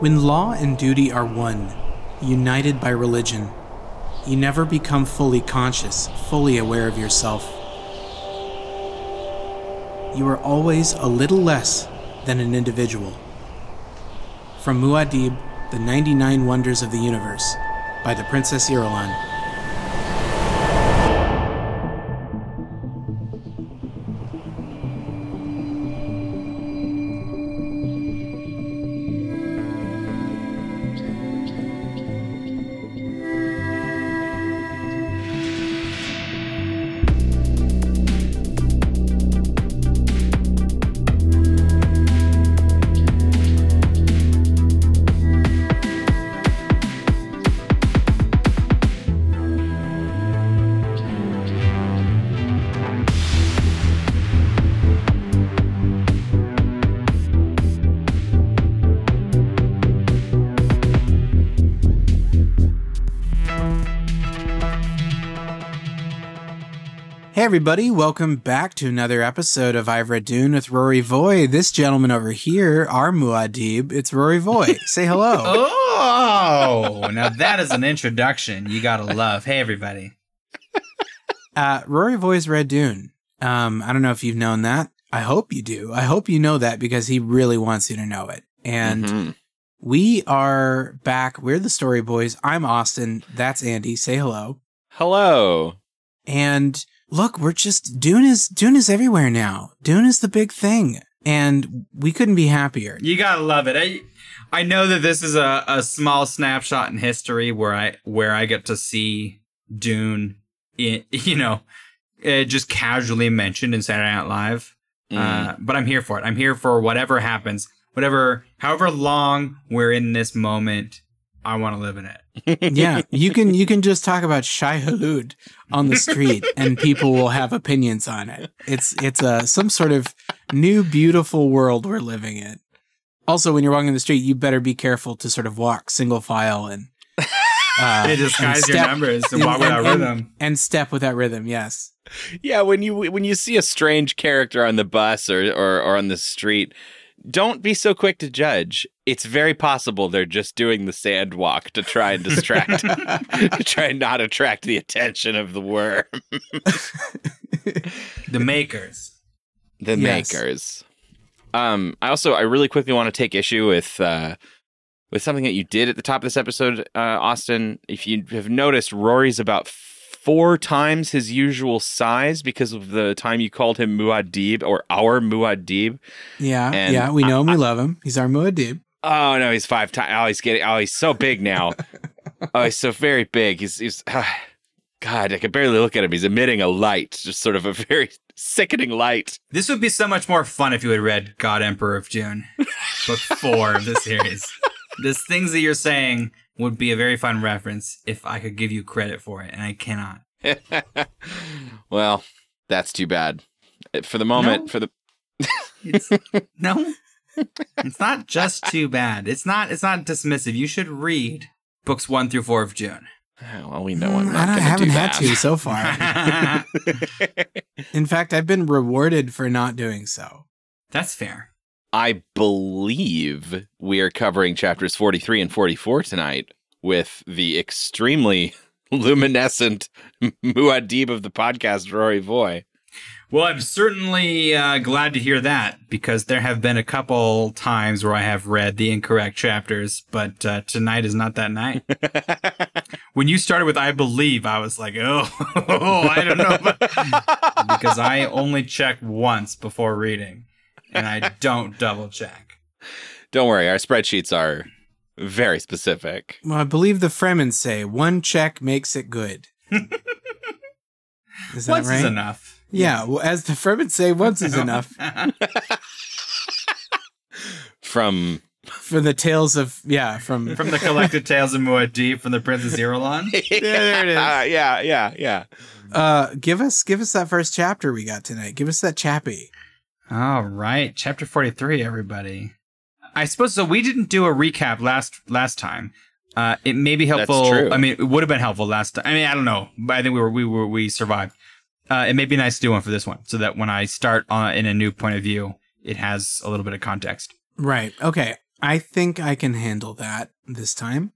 When law and duty are one, united by religion, you never become fully conscious, fully aware of yourself. You are always a little less than an individual. From Muad'Dib, The 99 Wonders of the Universe, by the Princess Irulan. Everybody, welcome back to another episode of I've Read Dune with Rory Voy. This gentleman over here, our Muad'Dib, it's Rory Voy. Say hello. Oh, now that is an introduction you gotta love. Hey, everybody. Uh, Rory Voy's Read Dune. Um, I don't know if you've known that. I hope you do. I hope you know that because he really wants you to know it. And Mhm. we are back. We're the Story Boys. I'm Austin. That's Andy. Say hello. Hello. And look, we're just Dune is Dune is everywhere now. Dune is the big thing, and we couldn't be happier. You gotta love it. I, I know that this is a, a small snapshot in history where I where I get to see Dune, in, you know, uh, just casually mentioned in Saturday Night Live. Uh, but I'm here for it. I'm here for whatever happens, whatever, however long we're in this moment. I want to live in it. yeah, you can you can just talk about Shai Hulud on the street, and people will have opinions on it. It's it's a some sort of new beautiful world we're living in. Also, when you're walking the street, you better be careful to sort of walk single file and uh, They disguise and your step- numbers and and- walk without and- rhythm. and step without rhythm. Yes. Yeah, when you when you see a strange character on the bus or, or or on the street, don't be so quick to judge. It's very possible they're just doing the sand walk to try and distract, to try and not attract the attention of the worm, The makers. the Yes. makers. Um, I also I really quickly want to take issue with uh with something that you did at the top of this episode, uh, Austin. If you have noticed, Rory's about four times his usual size because of the time you called him Muad'Dib or our Muad'Dib. Yeah, And yeah, we know him, we love him. He's our Muad'Dib. Oh no, he's five times. Oh, he's getting. Oh, he's so big now. oh, he's so very big. He's he's. God, I can barely look at him. He's emitting a light, just sort of a very sickening light. This would be so much more fun if you had read God Emperor of Dune, book four of the series. This things that you're saying would be a very fun reference if I could give you credit for it, and I cannot. well, that's too bad. For the moment, No. for the It's no, it's not just too bad. It's not. It's not dismissive. You should read books one through four of Dune. well, we know I'm Mm, not I, don't, I going to haven't do had to so far. In fact, I've been rewarded for not doing so. That's fair. I believe we are covering chapters 43 and 44 tonight with the extremely luminescent Muad'Dib of the podcast, Rory Voy. Well, I'm certainly uh, glad to hear that because there have been a couple times where I have read the incorrect chapters, but uh, tonight is not that night. when you started with I believe, I was like, oh, I don't know. because I only check once before reading and I don't double check. Don't worry, our spreadsheets are very specific. Well, I believe the Fremen say one check makes it good. Is that Once right? is enough. Yeah, well, as the Fremen say, once is enough From from the tales of yeah from From the collected tales of Muad'Dib from the Princess Irulan. there it is. Uh, yeah, yeah, yeah. Uh, give us give us that first chapter we got tonight. Give us that chappy. All right, chapter 43 everybody. I suppose so we didn't do a recap last last time. Uh it may be helpful. true. I mean, it would have been helpful last time. I mean, I don't know, but I think we were we were we survived. Uh it may be nice to do one for this one so that when I start uh, in a new point of view, it has a little bit of context. Right. Okay. I think I can handle that this time.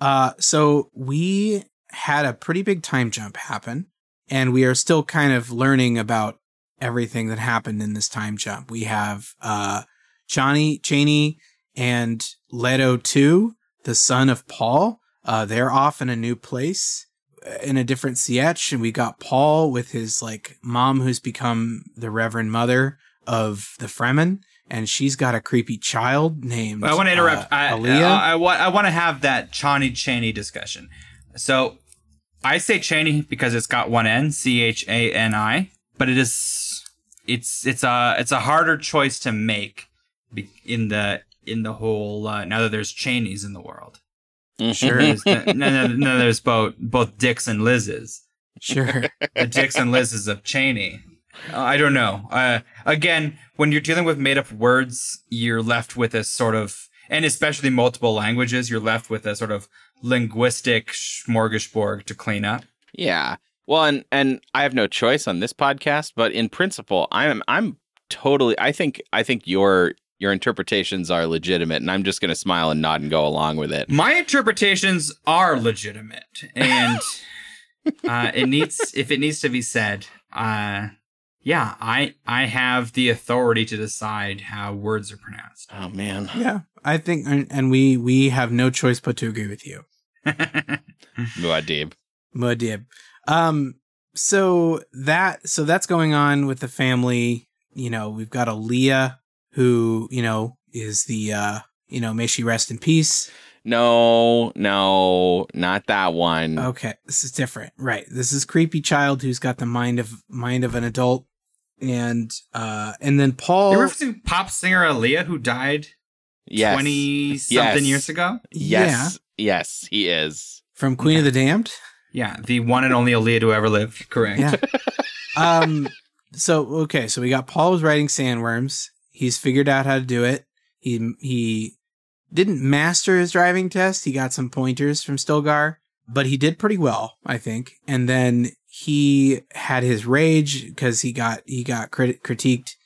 Uh, so we had a pretty big time jump happen, and we are still kind of learning about everything that happened in this time jump. We have uh, Johnny Cheney and Leto two, the son of Paul. Uh, they're off in a new place uh, in a different sietch, and we got Paul with his like mom, who's become the Reverend Mother of the Fremen, and she's got a creepy child named. I want to interrupt. uh, I, Aaliyah. I, I, want I want to have that Chani Cheney discussion. So I say Cheney because it's got one N, C H A N I, but it is it's it's a it's a harder choice to make in the in the whole uh, now that there's Cheneys in the world. Sure. There's, no, no, no, there's both both Dicks and Liz's. Sure. the Dicks and Liz's of Cheney. Uh, I don't know. Uh, again, when you're dealing with made up words, you're left with a sort of, and especially multiple languages, you're left with a sort of linguistic smorgasbord to clean up. Yeah. Well, and and I have no choice on this podcast, but in principle, I'm I'm totally. I think I think your your interpretations are legitimate, and I'm just going to smile and nod and go along with it. My interpretations are legitimate, and uh, it needs, if it needs to be said, uh, yeah, I I have the authority to decide how words are pronounced. Oh man. yeah, I think, and, and we we have no choice but to agree with you, Muad'Dib. Muad'Dib. Um, so that so that's going on with the family. You know, we've got Aaliyah, who you know is the uh, you know, may she rest in peace. No, no, not that one. Okay, this is different, right? This is creepy child who's got the mind of mind of an adult, and uh, and then Paul. You're referencing pop singer Aaliyah who died yes. 20 something Yes. years ago? Yes. Yes, he is. from Queen of the Damned. Yeah, the one and only Aaliyah to ever live. Correct. Yeah. um. So okay, so we got Paul was writing sandworms. He's figured out how to do it. He he didn't master his driving test. He got some pointers from Stilgar, but he did pretty well, I think. And then he had his rage because he got he got crit- critiqued,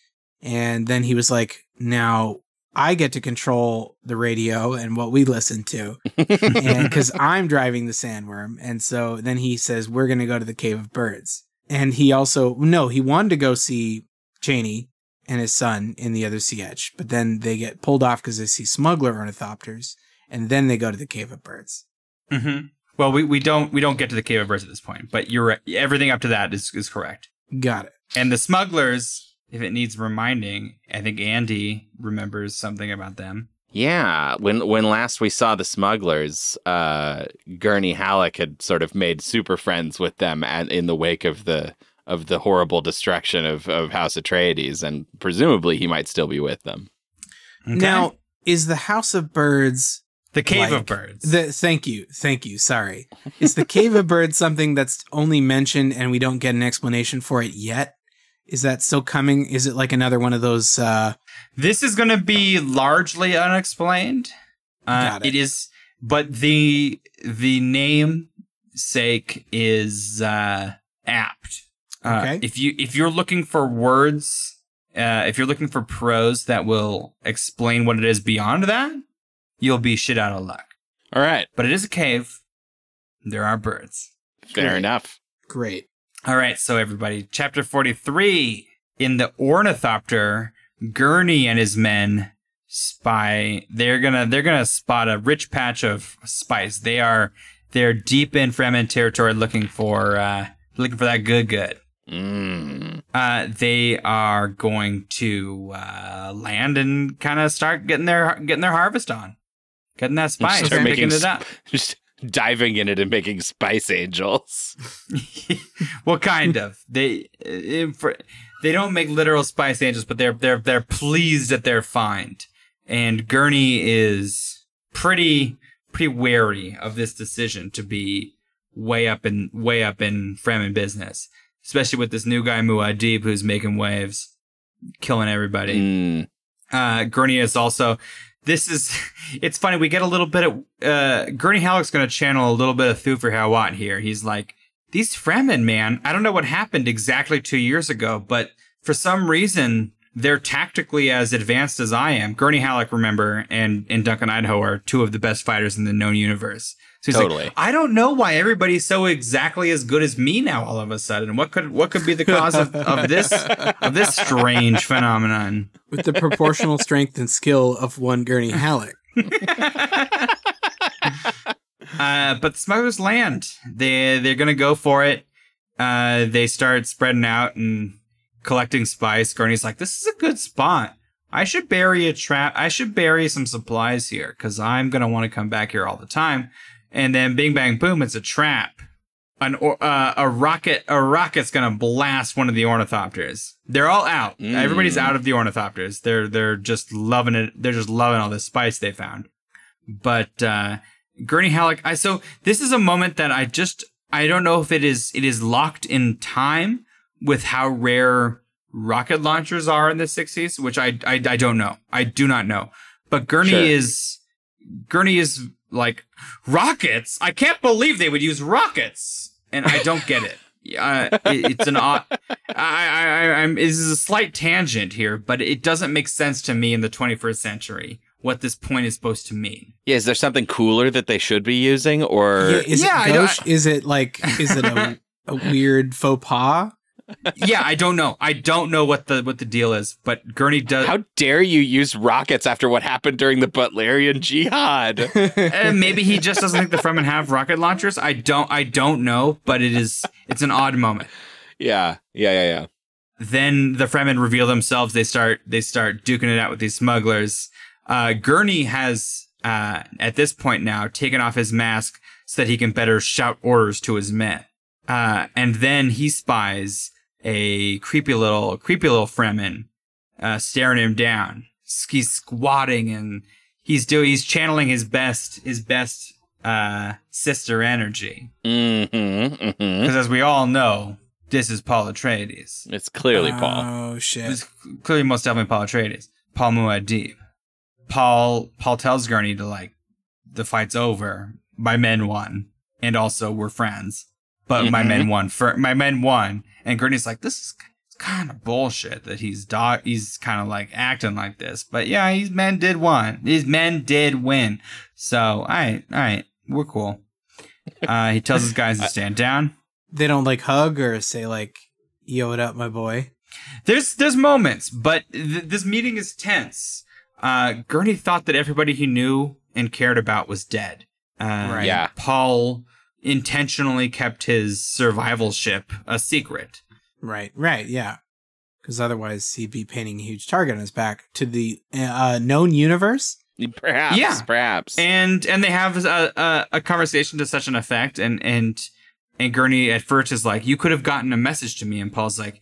and then he was like, "Now I get to control the radio and what we listen to." because I'm driving the sandworm. And so then he says, We're going to go to the Cave of Birds. And he also, no, he wanted to go see Cheney and his son in the other sietch, but then they get pulled off because they see smuggler ornithopters, and then they go to the Cave of Birds. hmm Well, we, we don't we don't get to the cave of birds at this point, but you're right. everything up to that is is correct. Got it. And the smugglers, if it needs reminding, I think Andy remembers something about them. Yeah, when when last we saw the smugglers, uh, Gurney Halleck had sort of made super friends with them and in the wake of the of the horrible destruction of, of House Atreides, and presumably he might still be with them. Okay? Now, is the House of Birds the cave like of birds. The, thank you, thank you. Sorry, is the Cave of Birds something that's only mentioned and we don't get an explanation for it yet? Is that still coming? Is it like another one of those? uh This is going to be largely unexplained. Uh, Got it. it is, but the the name sake is uh, apt. Uh, Okay. If you if you're looking for words, uh, if you're looking for prose that will explain what it is beyond that, you'll be shit out of luck. All right, But it is a cave. There are birds. fair Great. enough. Great. All right, so everybody, chapter 43. In the ornithopter, Gurney and his men spy. They're gonna they're gonna spot a rich patch of spice. They are they're deep in Fremen territory looking for uh looking for that good good. Mm. Uh they are going to uh land and kind of start getting their getting their harvest on. Getting that spice, Start picking making it up. Just diving in it and making spice angels. well, kind of. They uh, they don't make literal spice angels, but they're they're they're pleased at their find. And Gurney is pretty pretty wary of this decision to be way up in way up in Fremen business, especially with this new guy Muad'Dib who's making waves, killing everybody Mm. uh, Gurney is also. This is. It's funny. We get a little bit of. Uh, Gurney Halleck's going to channel a little bit of Thufir Hawat here. He's like, these Fremen, man. I don't know what happened exactly two years ago, but for some reason, they're tactically as advanced as I am. Gurney Halleck, remember, and, and Duncan Idaho are two of the best fighters in the known universe. So he's Totally. like, I don't know why everybody's so exactly as good as me now all of a sudden. What could what could be the cause of, of this of this strange phenomenon? With the proportional strength and skill of one Gurney Halleck. Uh, but the smugglers land. They they're gonna go for it. Uh, they start spreading out and collecting spice. Gurney's like, "This is a good spot. I should bury a trap. I should bury some supplies here because I'm gonna want to come back here all the time." And then, bing bang boom, it's a trap. An or, uh, a rocket a rocket's gonna blast one of the ornithopters. They're all out. Mm. Everybody's out of the ornithopters. They're they're just loving it. They're just loving all this spice they found. But uh, Gurney Halleck. I so this is a moment that I just I don't know if it is it is locked in time with how rare rocket launchers are in the 60s, which I I, I don't know. I do not know. But Gurney Sure. is Gurney is like rockets. I can't believe they would use rockets, and I don't get it. Uh, it- it's an odd. I, I, I, I'm. This is a slight tangent here, but it doesn't make sense to me in the 21st century what this point is supposed to mean. Yeah, is there something cooler that they should be using, or Yeah, is Yeah, it don't- gauche? Is it like is it a, a weird faux pas? Yeah, I don't know. I don't know what the what the deal is, but Gurney does. how dare you use rockets after what happened during the Butlerian Jihad? Uh, maybe he just doesn't think the Fremen have rocket launchers. I don't. I don't know, but it is. It's an odd moment. yeah, yeah, yeah, yeah. Then the Fremen reveal themselves. They start. They start duking it out with these smugglers. Uh, Gurney has uh, at this point now taken off his mask so that he can better shout orders to his men. Uh, and then he spies a creepy little, creepy little Fremen uh, staring him down. He's squatting and he's doing. He's channeling his best, his best uh, sister energy. Mm-hmm, mm-hmm. Because as we all know, this is Paul Atreides. It's clearly Paul. Oh shit! It's clearly most definitely Paul Atreides. Paul Muad'Dib. Paul Paul tells Gurney to like the fight's over. My men won, and also we're friends. But my Mhm. men won. For my men won, and Gurney's like, this is kind of bullshit that he's dog. He's kind of like acting like this. But yeah, his men did win. His men did win. So all right, all right, we're cool. Uh, he tells his guys to stand down. They don't like hug or say like, "Yo, it up, my boy." There's there's moments, but th- this meeting is tense. Uh, Gurney thought that everybody he knew and cared about was dead. Uh, Right. Yeah. Paul intentionally kept his survival ship a secret. Right, right, yeah. Because otherwise, he'd be painting a huge target on his back to the uh, known universe. Perhaps, Yeah. perhaps. And and they have a, a, a conversation to such an effect. And and and Gurney at first is like, "You could have gotten a message to me," and Paul's like,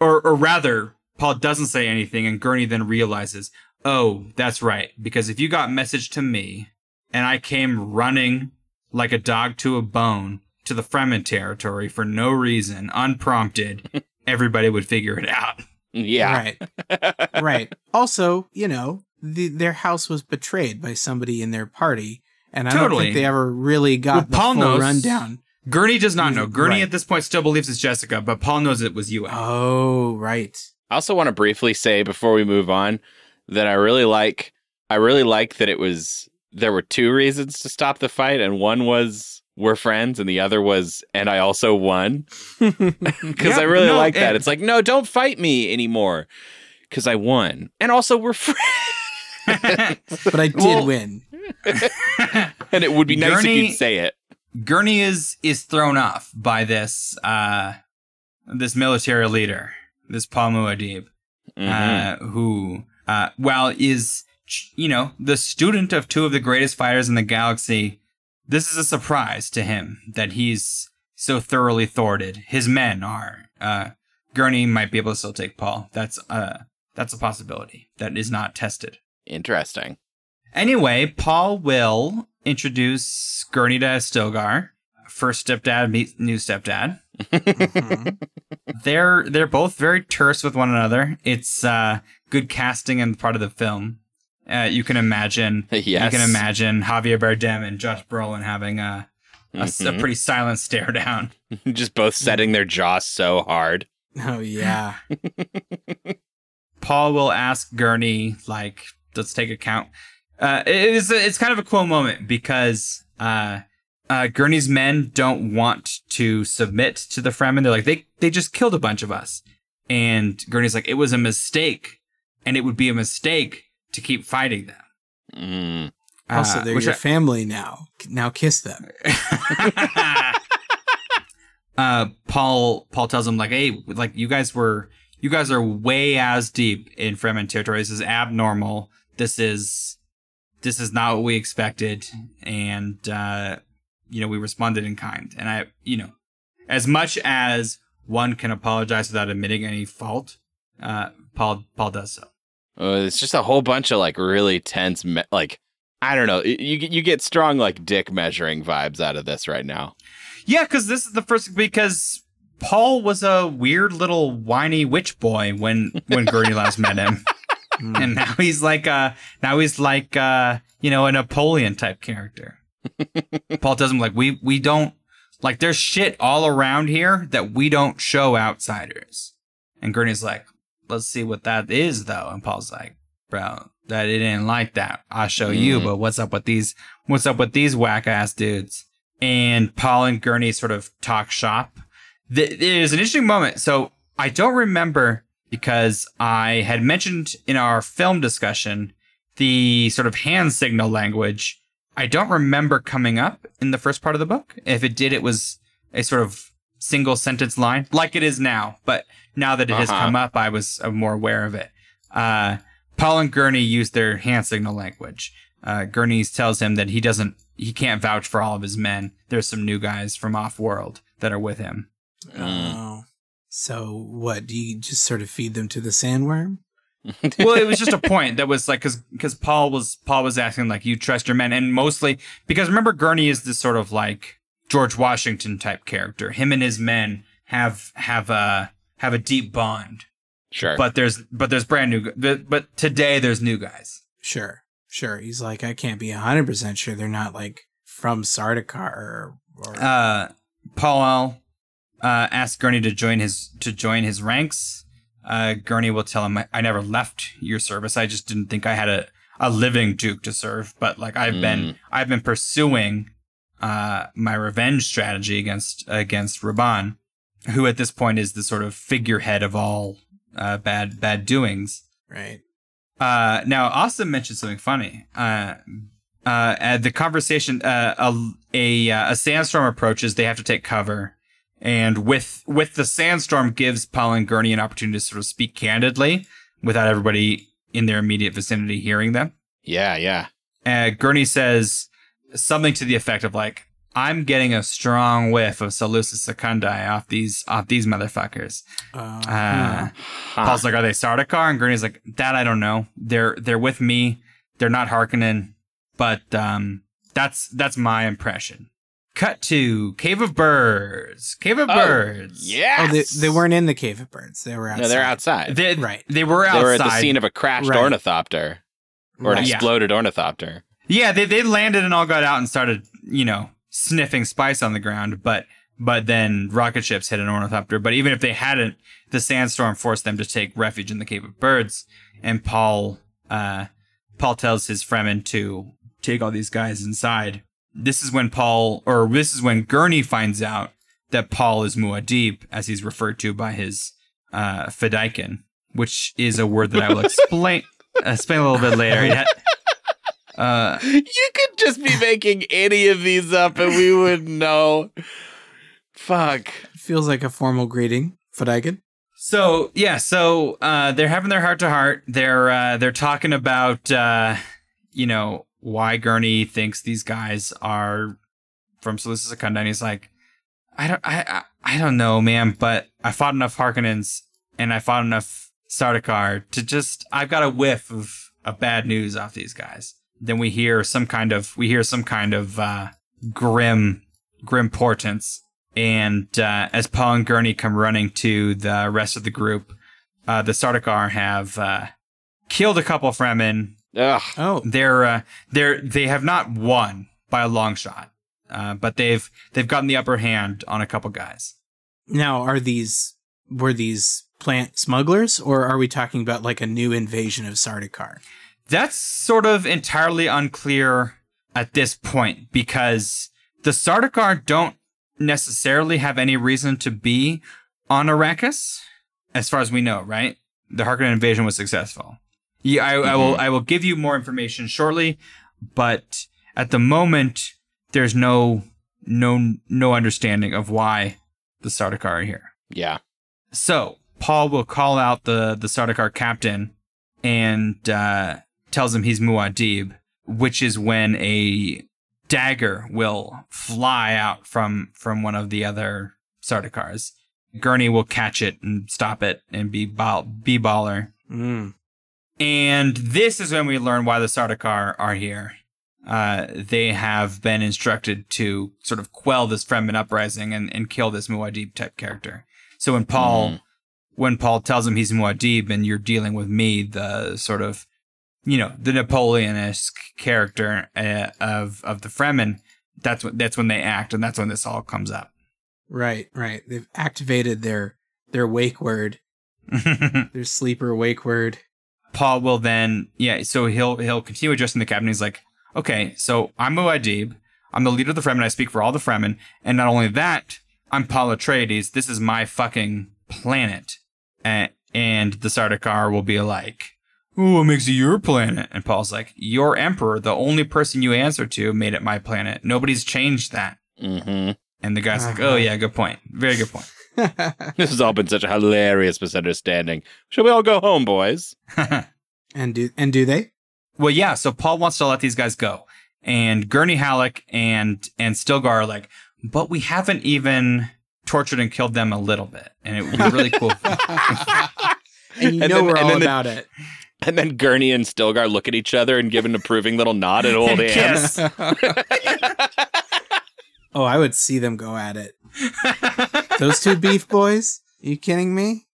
or or rather, Paul doesn't say anything, and Gurney then realizes, "Oh, that's right, because if you got message to me, and I came running like a dog to a bone to the Fremen territory for no reason, unprompted." Everybody would figure it out. yeah. Right, right. Also, you know, the, their house was betrayed by somebody in their party, and I don't think they ever really got Well, the Paul full knows. rundown. Gurney does not know. Mm, Gurney Right. at this point still believes it's Jessica, but Paul knows it was you. Oh, right. I also want to briefly say before we move on that I really like I really like that it was there were two reasons to stop the fight and one was we're friends and the other was and I also won because Yeah, I really no, like that. and- It's like no, don't fight me anymore because I won and also we're friends. But I did Well- win. and it would be nice if Gurney- you'd say it. Gurney is is thrown off by this uh this military leader, this Paul Muad'Dib, Mhm. uh, who uh while is you know the student of two of the greatest fighters in the galaxy. This is a surprise to him that he's so thoroughly thwarted. His men are. Uh, Gurney might be able to still take Paul. That's uh that's a possibility that is not tested. Interesting. Anyway, Paul will introduce Gurney to Stilgar. First stepdad meets new stepdad. Mhm. They're they're both very terse with one another. It's uh, good casting and part of the film. Uh, you can imagine. Yes. You can imagine Javier Bardem and Josh Brolin having a a, s- a pretty silent stare down. Just both setting their jaws so hard. Oh yeah. Paul will ask Gurney, like, let's take a count. Uh, it is it's kind of a cool moment because uh, uh, Gurney's men don't want to submit to the Fremen. They're like, they they just killed a bunch of us, and Gurney's like, it was a mistake, and it would be a mistake to keep fighting them. Mm. Also, Uh, they're your I- family now. Now kiss them. uh, Paul Paul tells him like, hey, like you guys were you guys are way as deep in Fremen territory. This is abnormal. This is this is not what we expected, and uh, you know we responded in kind. And I, you know, as much as one can apologize without admitting any fault, uh, Paul Paul does so. Uh, it's just a whole bunch of like really tense, me- like I don't know. You get- you get strong like dick measuring vibes out of this right now. Yeah, because this is the first because Paul was a weird little whiny witch boy when when Gurney last met him, Mm. and now he's like uh now he's like uh you know a Napoleon type character. Paul tells him like we we don't like there's shit all around here that we don't show outsiders, and Gurney's like let's see what that is though, and Paul's like bro that it ain't like that. I'll show you, Mhm. but what's up with these what's up with these whack ass dudes? and Paul and Gurney sort of talk shop. Th- There's an interesting moment. So I don't remember because I had mentioned in our film discussion the sort of hand signal language. I don't remember coming up in the first part of the book. If it did, it was a sort of single sentence line, like it is now. But now that it has Uh-huh. come up, I was uh, more aware of it. Uh, Paul and Gurney use their hand signal language. Uh, Gurney tells him that he doesn't, he can't vouch for all of his men. There's some new guys from off world that are with him. Oh. So what? Do you just sort of feed them to the sandworm? well, it was just a point that was like because because Paul was Paul was asking like you trust your men and mostly because remember Gurney is this sort of like George Washington type character. Him and his men have have a have a deep bond, Sure. but there's but there's brand new. But, but today there's new guys. Sure, sure. He's like, I can't be hundred percent sure they're not like from Sardaukar or. or Uh, Paul uh, asks Gurney to join his to join his ranks. Uh, Gurney will tell him, I, "I never left your service. I just didn't think I had a, a living duke to serve. But like I've been I've been pursuing uh, my revenge strategy against against Rabban, who at this point is the sort of figurehead of all uh, bad bad doings." right. Uh, now, Austin mentioned something funny. Uh, uh, at the conversation, uh, a, a, uh, a sandstorm approaches. They have to take cover. And with, with the sandstorm gives Paul and Gurney an opportunity to sort of speak candidly without everybody in their immediate vicinity hearing them. yeah, yeah. Uh, Gurney says something to the effect of like, I'm getting a strong whiff of Salusa Secundus off these, off these motherfuckers. Uh, Uh, Huh. Paul's like, "Are they Sardaukar?" And Gurney's like, "That I don't know. They're they're with me. They're not Harkonnen, but um, that's that's my impression." Cut to Cave of Birds. Cave of Oh, Birds. Yes. Oh, they, they weren't in the cave of birds. They were outside. No, they're outside. They, Right. They were outside. They were at the scene of a crashed Right. ornithopter or an Right. Yeah. exploded ornithopter. Yeah, they they landed and all got out and started, you know, sniffing spice on the ground. But but then rocket ships hit an ornithopter. But even if they hadn't, the sandstorm forced them to take refuge in the Cave of Birds. And Paul uh, Paul tells his Fremen to take all these guys inside. This is when Paul, or this is when Gurney finds out that Paul is Muad'Dib, as he's referred to by his uh, Fedaykin, which is a word that I will explain explain a little bit later. It ha- uh, You could just be making any of these up and we would know. Fuck. Feels like a formal greeting, Fadagan. So yeah, so uh, they're having their heart to heart. They're uh, they're talking about uh, you know why Gurney thinks these guys are from Salusa Secundus, and he's like, I don't I, I I don't know, man, but I fought enough Harkonnens and I fought enough Sardaukar to just I've got a whiff of, of bad news off these guys. Then we hear some kind of we hear some kind of uh, grim grim portents and uh, as Paul and Gurney come running to the rest of the group, uh, the Sardaukar have uh, killed a couple Fremen. Ugh. Oh, They're uh, they're they have not won by a long shot, uh, but they've they've gotten the upper hand on a couple guys. now are these were these plant smugglers, or are we talking about like a new invasion of Sardaukar? That's sort of entirely unclear at this point because the Sardaukar don't necessarily have any reason to be on Arrakis, as far as we know, right? The Harkonnen invasion was successful. Yeah, I, I will. I will give you more information shortly, but at the moment, there's no no no understanding of why the Sardaukar are here. Yeah. So Paul will call out the the Sardaukar captain and uh, tells him he's Muad'Dib, which is when a dagger will fly out from from one of the other Sardaukars. Gurney will catch it and stop it and be ball, be baller. Mm. And this is when we learn why the Sardaukar are here. Uh, they have been instructed to sort of quell this Fremen uprising and, and kill this Muad'Dib type character. So when Paul Mhm. when Paul tells him he's Muad'Dib and you're dealing with me, the sort of you know the Napoleon-esque character uh, of of the Fremen, that's when that's when they act, and that's when this all comes up. Right, right. They've activated their their wake word, their sleeper wake word. Paul will then, yeah, so he'll he'll continue addressing the captain. He's like, okay, so I'm Muad'Dib. I'm the leader of the Fremen. I speak for all the Fremen, and not only that, I'm Paul Atreides. This is my fucking planet, and, and the Sardaukar will be like, "Ooh, what makes it your planet?" And Paul's like, "Your emperor, the only person you answer to, made it my planet. Nobody's changed that." hmm And the guy's like, Uh-huh. "Oh yeah, good point. Very good point." This has all been such a hilarious misunderstanding. Shall we all go home, boys? and do and do they? Well, yeah. So Paul wants to let these guys go, and Gurney Halleck and and Stilgar are like, but we haven't even tortured and killed them a little bit, and it would be really cool. And you And know then- we're and all then the- about it. And then Gurney and Stilgar look at each other and give an approving little nod and old And hands. kiss. Oh, I would see them go at it. Those two beef boys? Are you kidding me?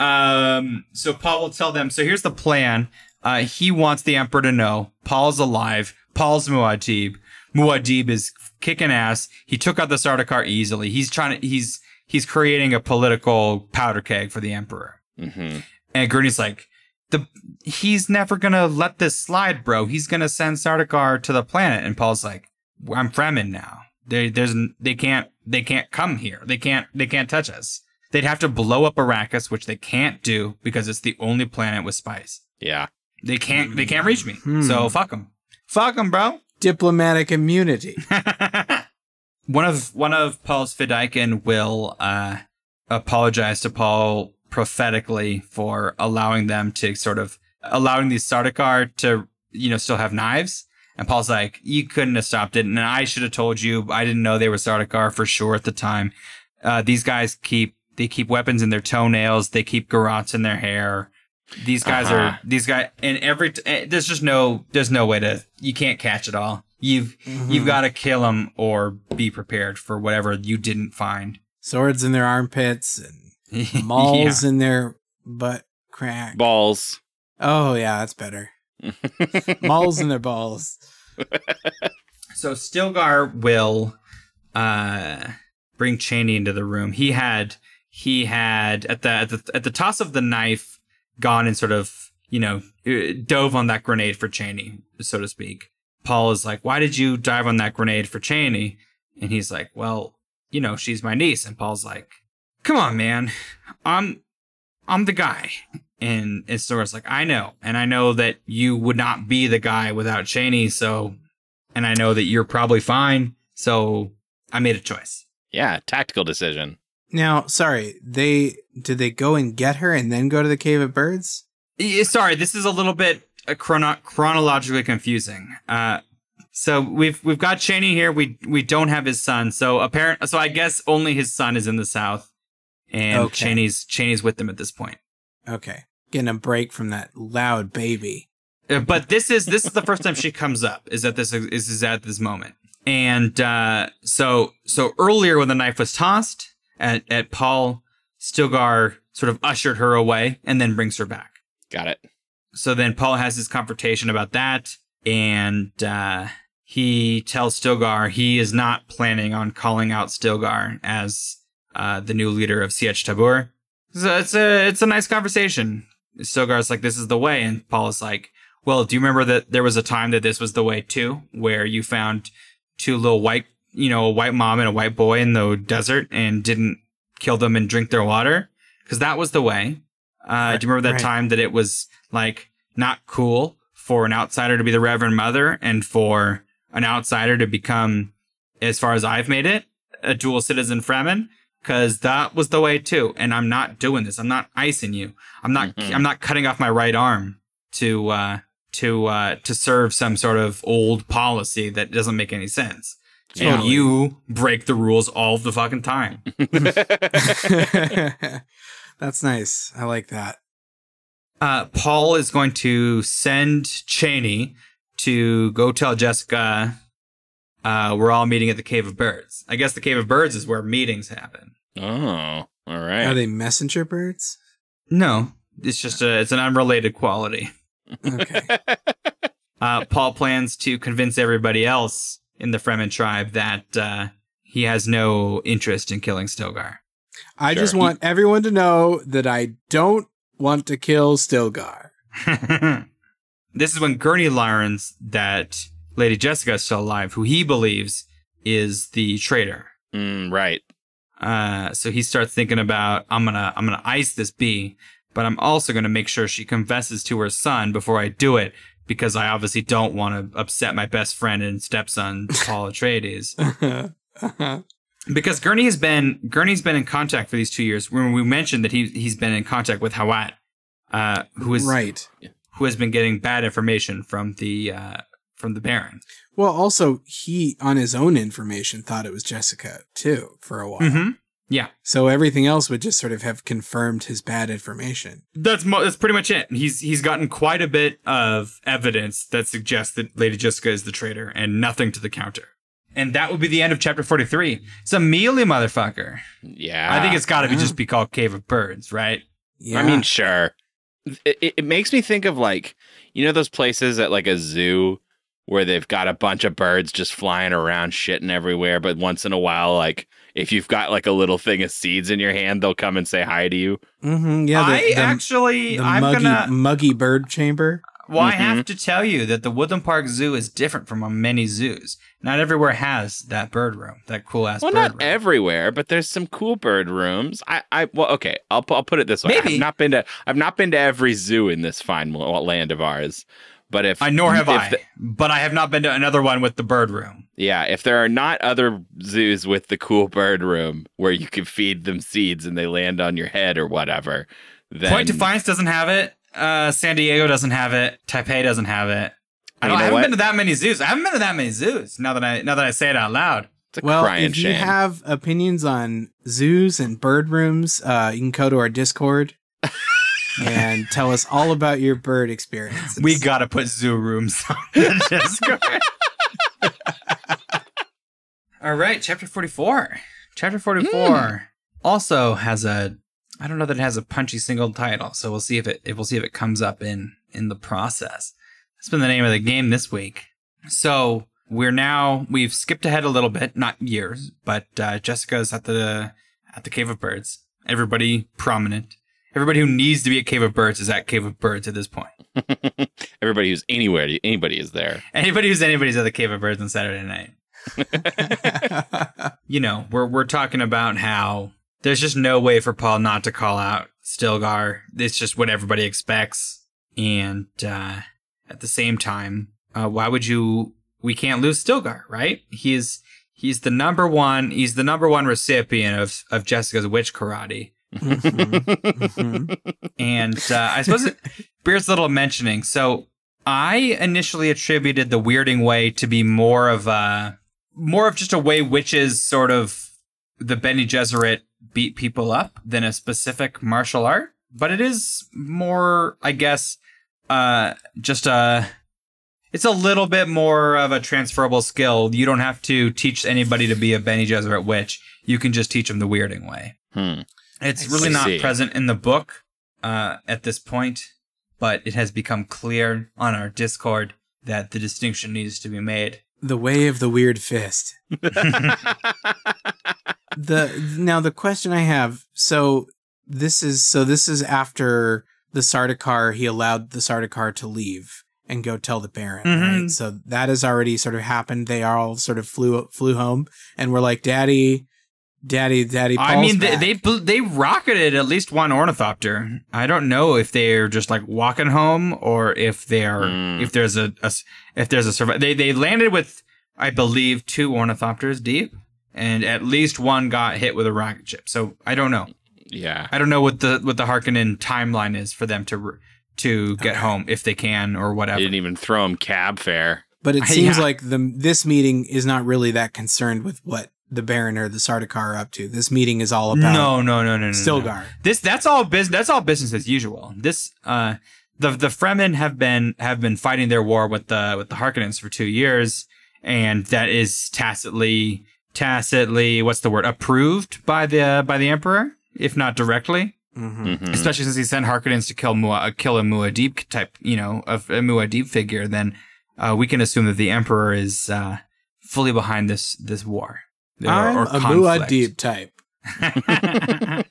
um, so Paul will tell them. So here's the plan. Uh, he wants the Emperor to know Paul's alive. Paul's Muad'Dib. Muad'Dib is kicking ass. He took out the Sardaukar easily. He's trying to. He's he's creating a political powder keg for the Emperor. hmm And Gurney's like, the he's never gonna let this slide, bro. He's gonna send Sardaukar to the planet. And Paul's like, I'm Fremen now. They there's they can't they can't come here. They can't they can't touch us. They'd have to blow up Arrakis, which they can't do because it's the only planet with spice. Yeah. They can't they can't reach me. Hmm. So fuck them. Fuck them, bro. Diplomatic immunity. one of one of Paul's Fedaykin will uh, apologize to Paul prophetically for allowing them to sort of allowing these Sardaukar to you know still have knives. And Paul's like, you couldn't have stopped it, and I should have told you. I didn't know they were Sardaukar for sure at the time. Uh, these guys keep they keep weapons in their toenails. They keep garrots in their hair. These guys Uh-huh. are these guys, and every t- eh, there's just no there's no way to you can't catch it all. You've You've got to kill them or be prepared for whatever you didn't find. swords in their armpits and mauls in their butt crack. Balls. oh yeah, that's better. Mauls in their balls. So Stilgar will uh, bring Cheney into the room. He had he had at the, at the at the toss of the knife gone and sort of you know uh, dove on that grenade for Cheney, so to speak. Paul is like, "Why did you dive on that grenade for Cheney?" And he's like, "Well, you know, she's my niece." And Paul's like, "Come on, man, I'm I'm the guy." And and Stilgar's like, "I know, and I know that you would not be the guy without Cheney, so." and I know that you're probably fine. So I made a choice. Yeah. Tactical decision. Now, sorry, they did they go and get her and then go to the cave of birds? Eh, Sorry, this is a little bit uh, chrono- chronologically confusing. Uh, so we've we've got Cheney here. We we don't have his son. So apparent. So I guess only his son is in the south, and Okay. Cheney's Cheney's with them at this point. Okay, getting a break from that loud baby. Uh, but this is this is the first time she comes up is at this is, is at this moment and uh so so earlier when the knife was tossed at at paul stilgar sort of ushered her away and then brings her back Got it. so then paul has his confrontation about that and uh he tells stilgar he is not planning on calling out stilgar as uh, the new leader of Sietch Tabr. So it's a it's a nice conversation. Stilgar's like, "This is the way," and Paul is like, "Well, do you remember that there was a time that this was the way too, where you found two little white, you know, a white mom and a white boy in the desert and didn't kill them and drink their water? Because that was the way. Uh, do you remember that Right. time that it was like not cool for an outsider to be the Reverend Mother and for an outsider to become, as far as I've made it, a dual citizen Fremen? Because that was the way too. And I'm not doing this. I'm not icing you. I'm not. Mhm. I'm not cutting off my right arm to uh, to uh, to serve some sort of old policy that doesn't make any sense. And you break the rules all the fucking time. That's nice. I like that. uh, Paul is going to send Cheney to go tell Jessica uh, we're all meeting at the Cave of Birds. I guess the Cave of Birds is where meetings happen. oh, all right. Are they messenger birds? No, it's just a it's an unrelated quality. Okay. Uh, Paul plans to convince everybody else in the Fremen tribe that uh, he has no interest in killing Stilgar. I just Sure. want everyone to know that I don't want to kill Stilgar. this is when Gurney learns that Lady Jessica is still alive, who he believes is the traitor. Mm, right. Uh, so he starts thinking about I'm gonna I'm gonna ice this bee, but I'm also gonna make sure she confesses to her son before I do it because I obviously don't want to upset my best friend and stepson Paul Atreides. Uh-huh. Because Gurney has been Gurney's been in contact for these two years. When we mentioned that he he's been in contact with Hawat, uh, who is right. who has been getting bad information from the uh, from the Baron. Well, also he on his own information thought it was Jessica too for a while. Mm-hmm. Yeah, So everything else would just sort of have confirmed his bad information. that's mo- that's pretty much it. He's he's gotten quite a bit of evidence that suggests that Lady Jessica is the traitor, and nothing to the counter. And that would be the end of chapter forty three. It's a mealy motherfucker. Yeah. I think it's got to be just be called Cave of Birds, right? Yeah. I mean, sure. It, it, it makes me think of like, you know, those places at like a zoo where they've got a bunch of birds just flying around, shitting everywhere. But once in a while, like, if you've got like a little thing of seeds in your hand, they'll come and say hi to you. mm-hmm, yeah. The, I the, actually, the I'm muggy, gonna. muggy bird chamber. Well, I Mhm. have to tell you that the Woodland Park Zoo is different from many zoos. Not everywhere has that bird room, that cool ass Well, bird not room. everywhere, but there's some cool bird rooms. I, I, well, okay, I'll, I'll put it this way: Maybe. I've not been to, I've not been to every zoo in this fine land of ours. But if I nor have if I, the- but I have not been to another one with the bird room. Yeah, if there are not other zoos with the cool bird room where you can feed them seeds and they land on your head or whatever, then Point Defiance doesn't have it. Uh, San Diego doesn't have it. Taipei doesn't have it. I, don't, I haven't what? been to that many zoos. I haven't been to that many zoos. Now that I now that I say it out loud. it's a Well, crying if shame. you have opinions on zoos and bird rooms, uh, you can go to our Discord and tell us all about your bird experience. We gotta put zoo rooms on the Discord. All right, chapter forty-four. Chapter forty-four also has a. I don't know that it has a punchy single title, so we'll see if it. If we'll see if it comes up in in the process. That's been the name of the game this week. So we're now we've skipped ahead a little bit, not years, but uh, Jessica's at the at the Cave of Birds. Everybody prominent. Everybody who needs to be at Cave of Birds is at Cave of Birds at this point. Everybody who's anywhere, anybody is there. Anybody who's anybody's at the Cave of Birds on Saturday night. You know, we're we're talking about how there's just no way for Paul not to call out Stilgar. It's just what everybody expects, and uh, at the same time, uh, why would you? We can't lose Stilgar, right? He's he's the number one. He's the number one recipient of of Jessica's witch karate. Mhm. And uh, I suppose it bears little mentioning. So I initially attributed the weirding way to be more of a more of just a way witches sort of the Bene Gesserit beat people up than a specific martial art. But it is more, I guess, uh, just a. It's a little bit more of a transferable skill. You don't have to teach anybody to be a Bene Gesserit witch. You can just teach them the weirding way. Hmm. It's I really not present in the book uh, at this point, but it has become clear on our Discord that the distinction needs to be made. the way of the weird fist. the now the question I have. So this is so this is after the Sardaukar. He allowed the Sardaukar to leave and go tell the Baron. Mhm. Right. So that has already sort of happened. They all sort of flew flew home and were like, "Daddy, Daddy, Daddy." Paul's I mean, they, they they rocketed at least one ornithopter. I don't know if they're just like walking home or if they're Mm. if there's a if there's a survival. They they landed with I believe two ornithopters deep, and at least one got hit with a rocket ship. So I don't know. Yeah. I don't know what the what the Harkonnen timeline is for them to r- to get Okay. home if they can or They whatever. didn't even throw them cab fare. But it seems yeah. like the this meeting is not really that concerned with what the Baron or the Sardaukar are up to. This meeting is all about No, no, no, no, no, no. Stilgar. This that's all business. That's all business as usual. This uh, the the Fremen have been have been fighting their war with the with the Harkonnens for two years, and that is tacitly tacitly what's the word approved by the by the Emperor, if not directly. hmm Mhm. Especially since he sent Harkonnens to kill Mua, uh, kill a Muad'Dib type, you know, a, a Muad'Dib figure. Then uh, we can assume that the Emperor is uh, fully behind this this war. Or- I'm or a conflict. Muad'Dib type.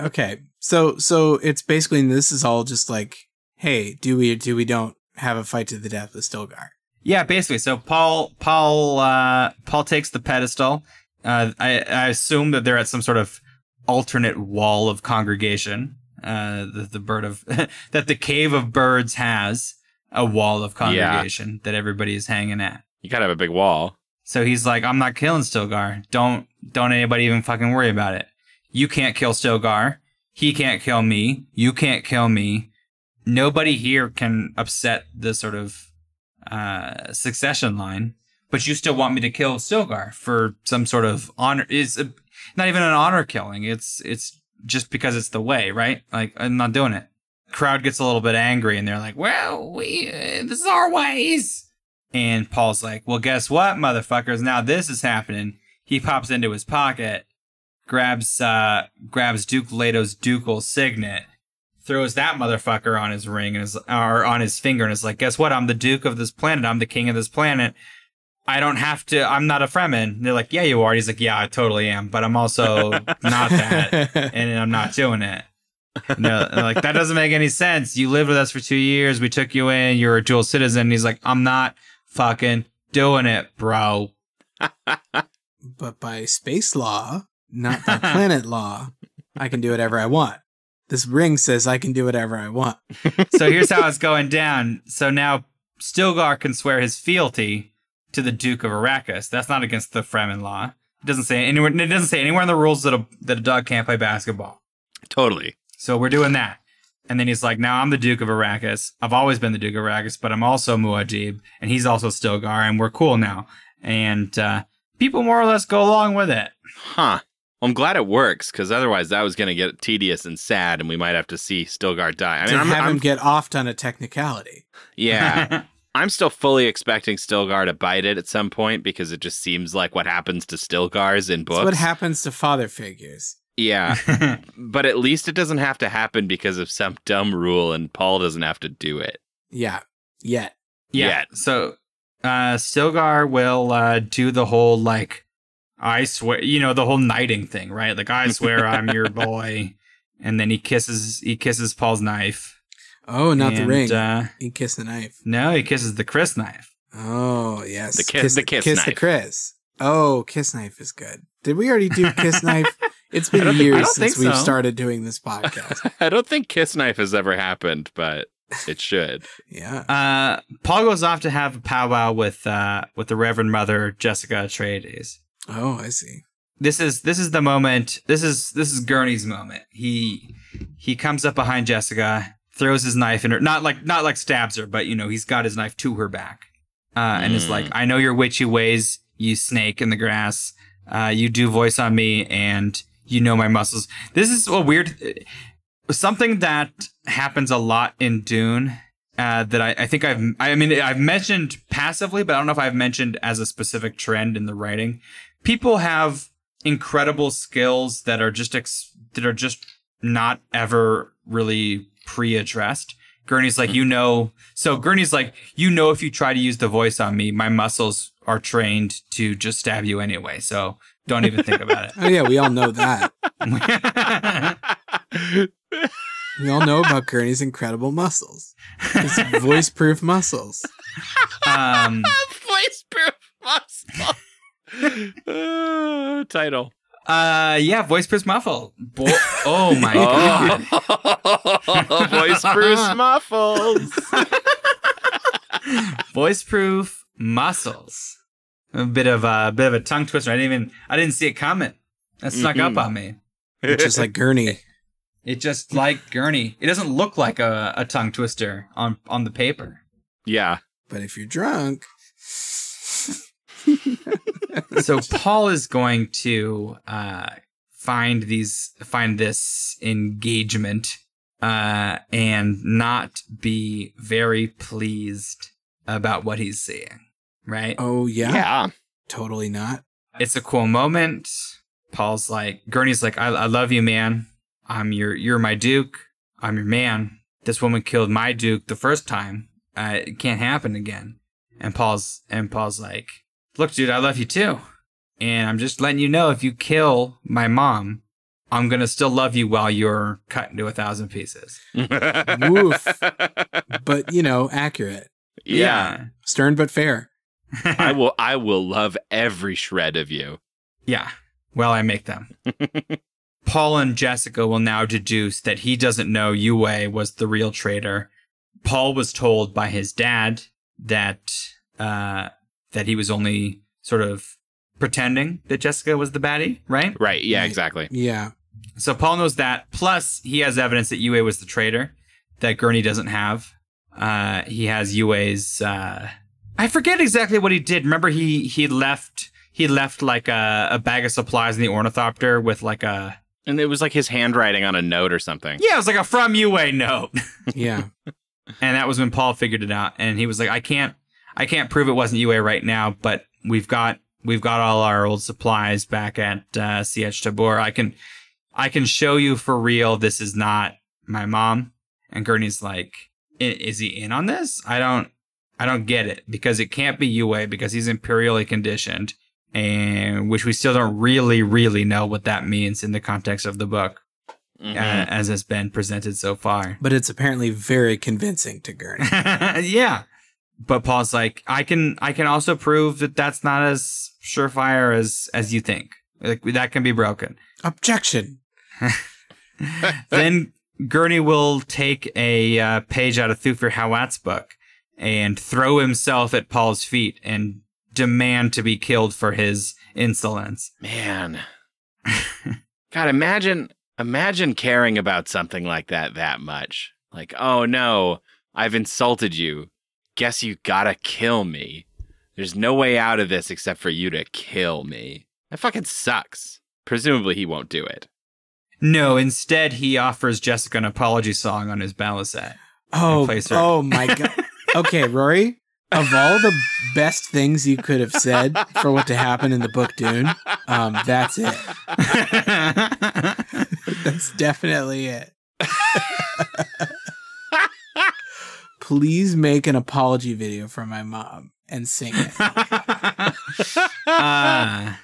Okay, so so it's basically this is all just like, hey, do we or do we don't have a fight to the death with Stilgar? Yeah, basically. So Paul, Paul, uh, Paul takes the pedestal. Uh, I, I assume that they're at some sort of alternate wall of congregation. Uh, the, the bird of that the cave of birds has a wall of congregation that everybody is hanging at. You gotta have a big wall. So he's like, I'm not killing Stilgar. Don't don't anybody even fucking worry about it. You can't kill Stilgar. He can't kill me. You can't kill me. Nobody here can upset the sort of uh, succession line. But you still want me to kill Stilgar for some sort of honor? It's a, not even an honor killing. It's it's just because it's the way, right? Like I'm not doing it. Crowd gets a little bit angry, and they're like, "Well, we uh, this is our ways." And Paul's like, well, guess what, motherfuckers? Now this is happening. He pops into his pocket, grabs uh grabs Duke Leto's ducal signet, throws that motherfucker on his ring and is or on his finger and is like, guess what? I'm the Duke of this planet. I'm the king of this planet. I don't have to I'm not a Fremen. And they're like, Yeah, you are. He's like, Yeah, I totally am, but I'm also not that. And I'm not doing it. No, like that doesn't make any sense. You lived with us for two years. We took you in. You're a dual citizen. And he's like, I'm not fucking doing it, bro. but by space law, not by planet law, I can do whatever I want. This ring says I can do whatever I want. So here's how it's going down. So now Stilgar can swear his fealty to the Duke of Arrakis. That's not against the Fremen law. It doesn't say anywhere. It doesn't say anywhere in the rules that a that a dog can't play basketball. Totally. So we're doing that. And then he's like, now I'm the Duke of Arrakis. I've always been the Duke of Arrakis, but I'm also Muad'Dib, and he's also Stilgar, and we're cool now. And uh, people more or less go along with it. Huh. Well, I'm glad it works because otherwise that was going to get tedious and sad, and we might have to see Stilgar die. I mean, to I'm, have I'm- him get offed on a technicality. yeah, I'm still fully expecting Stilgar to bite it at some point because it just seems like what happens to Stilgars in It's books. what happens to father figures. Yeah, but at least it doesn't have to happen because of some dumb rule, and Paul doesn't have to do it. Yeah. Yet. Yeah. Yet. So uh Stilgar will uh do the whole like I swear you know, the whole knighting thing, right? Like I swear I'm your boy. And then he kisses he kisses Paul's knife. Oh, not the ring. Uh, he kissed the knife. no, he kisses the crysknife. Oh, yes. The kiss- the kiss Kiss the. Chris. Oh, kiss knife is good. Did we already do kiss knife? It's been I don't think- years since think we've so. started doing this podcast. I don't think Kiss Knife has ever happened, but it should. yeah. Uh Paul goes off to have a powwow with uh with the Reverend Mother Jessica Atreides. Oh, I see. this is this is the moment this is this is gurney's moment he he comes up behind jessica throws his knife in her not like not like stabs her but you know he's got his knife to her back uh, and is Mm. like i know your witchy ways you snake in the grass uh, you do voice on me and you know my muscles this is a weird something that happens a lot in dune uh, that I, I think I've I mean I've mentioned passively, but I don't know if I've mentioned as a specific trend in the writing. People have incredible skills that are just ex- that are just not ever really pre-addressed. Gurney's like, you know, so Gurney's like, you know, if you try to use the voice on me, my muscles are trained to just stab you anyway. So Don't even think about it. Oh yeah, we all know that. We all know about Gurney's incredible muscles. His voice-proof muscles. um, Voice proof muscle. Uh, title. uh, yeah, voice proof muffle. Bo- oh my god. Oh, voice proof muffles. voice proof muscles. A bit of a bit of a tongue twister. I didn't even I didn't see it coming. That snuck up Mhm. on me. It's just like Gurney. It just like Gurney. It doesn't look like a, a tongue twister on on the paper. yeah. But if you're drunk, so Paul is going to uh, find these find this engagement uh, and not be very pleased about what he's seeing. Right? oh yeah, Yeah. totally not. It's a cool moment. Paul's like Gurney's like, I, I love you, man. I'm your you're my Duke. I'm your man. This woman killed my Duke the first time. Uh, it can't happen again. And Paul's and Paul's like, Look, dude, I love you too. And I'm just letting you know if you kill my mom, I'm gonna still love you while you're cut into a thousand pieces. Woof. But you know, accurate, yeah. stern but fair. I will I will love every shred of you. Yeah. Well, I make them. Paul and Jessica will now deduce that he doesn't know Yue was the real traitor. Paul was told by his dad that uh, that he was only sort of pretending that Jessica was the baddie, right? Right. Yeah, Right. exactly. Yeah, So Paul knows that. Plus, he has evidence that Yue was the traitor that Gurney doesn't have. Uh, he has Yue's. Uh, I forget exactly what he did. Remember, he he left he left like a, a bag of supplies in the ornithopter with like a And it was like his handwriting on a note or something. yeah, it was like a from Yue note, yeah. and that was when Paul figured it out. And he was like, I can't I can't prove it wasn't Yue right now, but we've got we've got all our old supplies back at uh, Sietch Tabr. I can I can show you for real this is not my mom. And Gurney's like, "I- is he in on this? I don't I don't get it because it can't be Yue because he's imperially conditioned. And which we still don't really, really know what that means in the context of the book, Mhm. uh, as has been presented so far. But it's apparently very convincing to Gurney. yeah. But Paul's like, I can, I can also prove that that's not as surefire as, as you think. Like that can be broken. Objection. then Gurney will take a uh, page out of Thufir Hawat's book and throw himself at Paul's feet and demand to be killed for his insolence. Man. God, imagine imagine caring about something like that that much. Like, oh no, I've insulted you. Guess you gotta kill me. There's no way out of this except for you to kill me. That fucking sucks. Presumably he won't do it. No, instead he offers Jessica an apology song on his baliset. Oh, oh my god. Okay, Rory. Of all the best things you could have said for what to happen in the book Dune, um, that's it. That's definitely it. Please make an apology video for my mom and sing it. uh,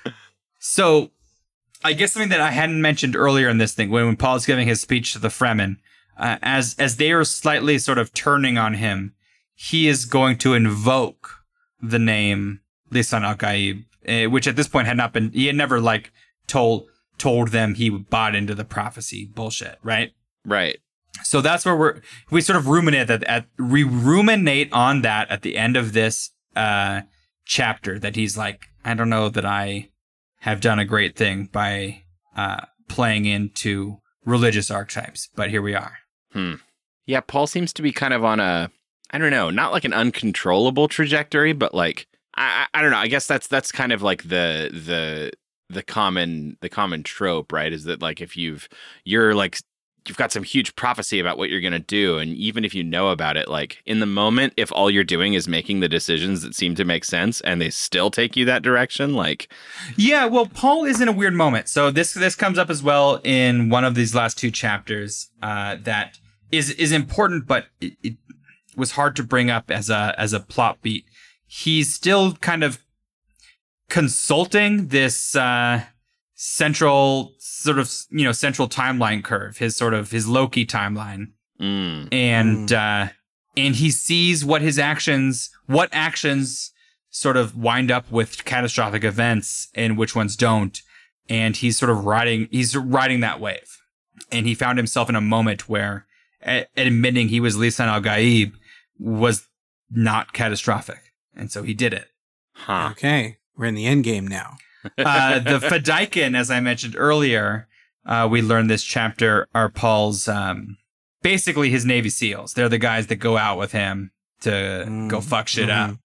so, I guess something that I hadn't mentioned earlier in this thing, when, when Paul's giving his speech to the Fremen, uh, as as they are slightly sort of turning on him, he is going to invoke the name Lisan al uh, which at this point had not been. He had never like told told them he bought into the prophecy bullshit, right? Right. So that's where we're we sort of ruminate that at we ruminate on that at the end of this uh chapter that he's like I don't know that I have done a great thing by uh playing into religious archetypes, but here we are. Hmm. Yeah, Paul seems to be kind of on a I don't know, not like an uncontrollable trajectory, but like I I don't know. I guess that's that's kind of like the the the common the common trope, right? Is that like if you've you're like you've got some huge prophecy about what you're going to do and even if you know about it like in the moment if all you're doing is making the decisions that seem to make sense and they still take you that direction like Yeah, well, Paul is in a weird moment. So this this comes up as well in one of these last two chapters uh, that is is important, but it, it was hard to bring up as a as a plot beat. He's still kind of consulting this uh, central sort of you know central timeline curve, his sort of his Loki timeline, Mm. and uh, and he sees what his actions, what actions sort of wind up with catastrophic events, and which ones don't, and he's sort of riding he's riding that wave, and he found himself in a moment where a- admitting he was Lisan Al Gaib was not catastrophic, and so he did it. Huh. Okay, we're in the end game now. uh, the Fedaykin, as I mentioned earlier, uh, we learned this chapter are Paul's um, basically his Navy SEALs. They're the guys that go out with him to Mm, go fuck shit up. mhm.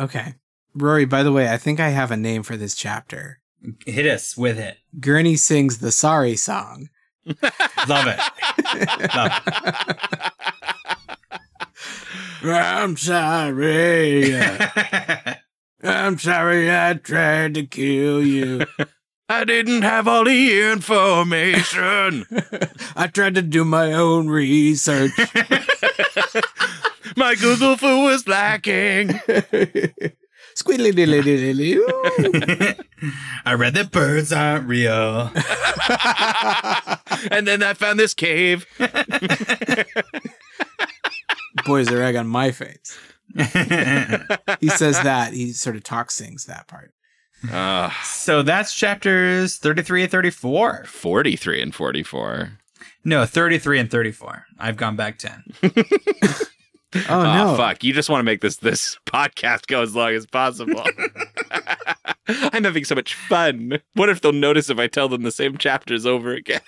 Okay. Rory, by the way, I think I have a name for this chapter. Hit us with it. Gurney sings the sorry song. Love it. Love it. I'm sorry. I'm sorry I tried to kill you. I didn't have all the information. I tried to do my own research. My Google fu was lacking. Squeedly diddly diddly. ooh. I read that birds aren't real. and then I found this cave. Boys are egg on my face. He says that. He sort of talk sings that part. Uh, so that's chapters 33 and 34. 43 and 44. No, 33 and 34. I've gone back 10. Oh, no. fuck. You just want to make this this podcast go as long as possible. I'm having so much fun. What if they'll notice if I tell them the same chapters over again?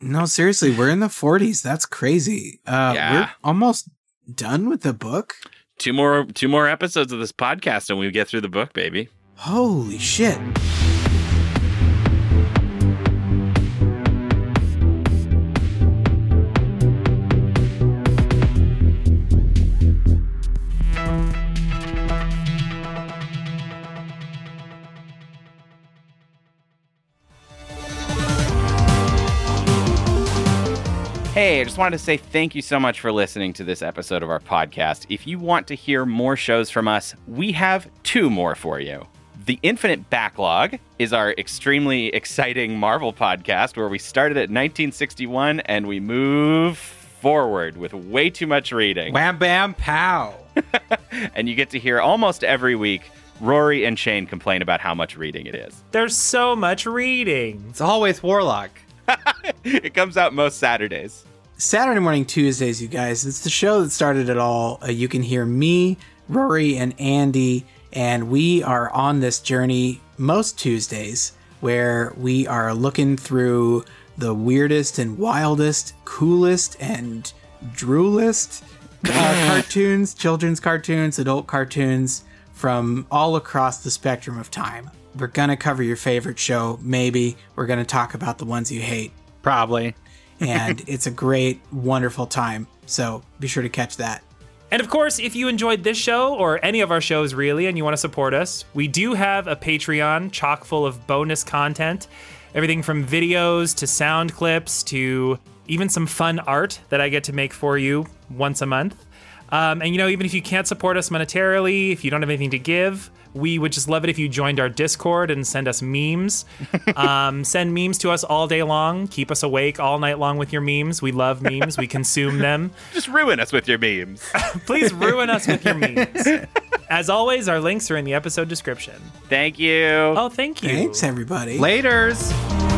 No, seriously, we're in the 40s. That's crazy. Uh, Yeah. We're almost done with the book. Two more two more episodes of this podcast and we get through the book, baby. Holy shit. Hey, I just wanted to say thank you so much for listening to this episode of our podcast. If you want to hear more shows from us, we have two more for you. The Infinite Backlog is our extremely exciting Marvel podcast where we started at 1961 and we move forward with way too much reading. Wham bam pow. And you get to hear almost every week Rory and Shane complain about how much reading it is. There's so much reading. It's always Warlock. it comes out most Saturdays. Saturday morning Tuesdays, you guys. It's the show that started it all. Uh, you can hear me, Rory, and Andy, and we are on this journey most Tuesdays where we are looking through the weirdest and wildest, coolest and droolest uh, cartoons, children's cartoons, adult cartoons from all across the spectrum of time. We're gonna cover your favorite show, maybe. We're gonna talk about the ones you hate Probably. and it's a great, wonderful time. So be sure to catch that. And of course, if you enjoyed this show or any of our shows really and you want to support us, we do have a Patreon chock full of bonus content. Everything from videos to sound clips to even some fun art that I get to make for you once a month. Um, and you know, even if you can't support us monetarily, if you don't have anything to give, we would just love it if you joined our Discord and send us memes. um, send memes to us all day long. Keep us awake all night long with your memes. We love memes. We consume them. Just ruin us with your memes. Please ruin us with your memes. As always, our links are in the episode description. Thank you. Oh, thank you. Thanks, everybody. Laters.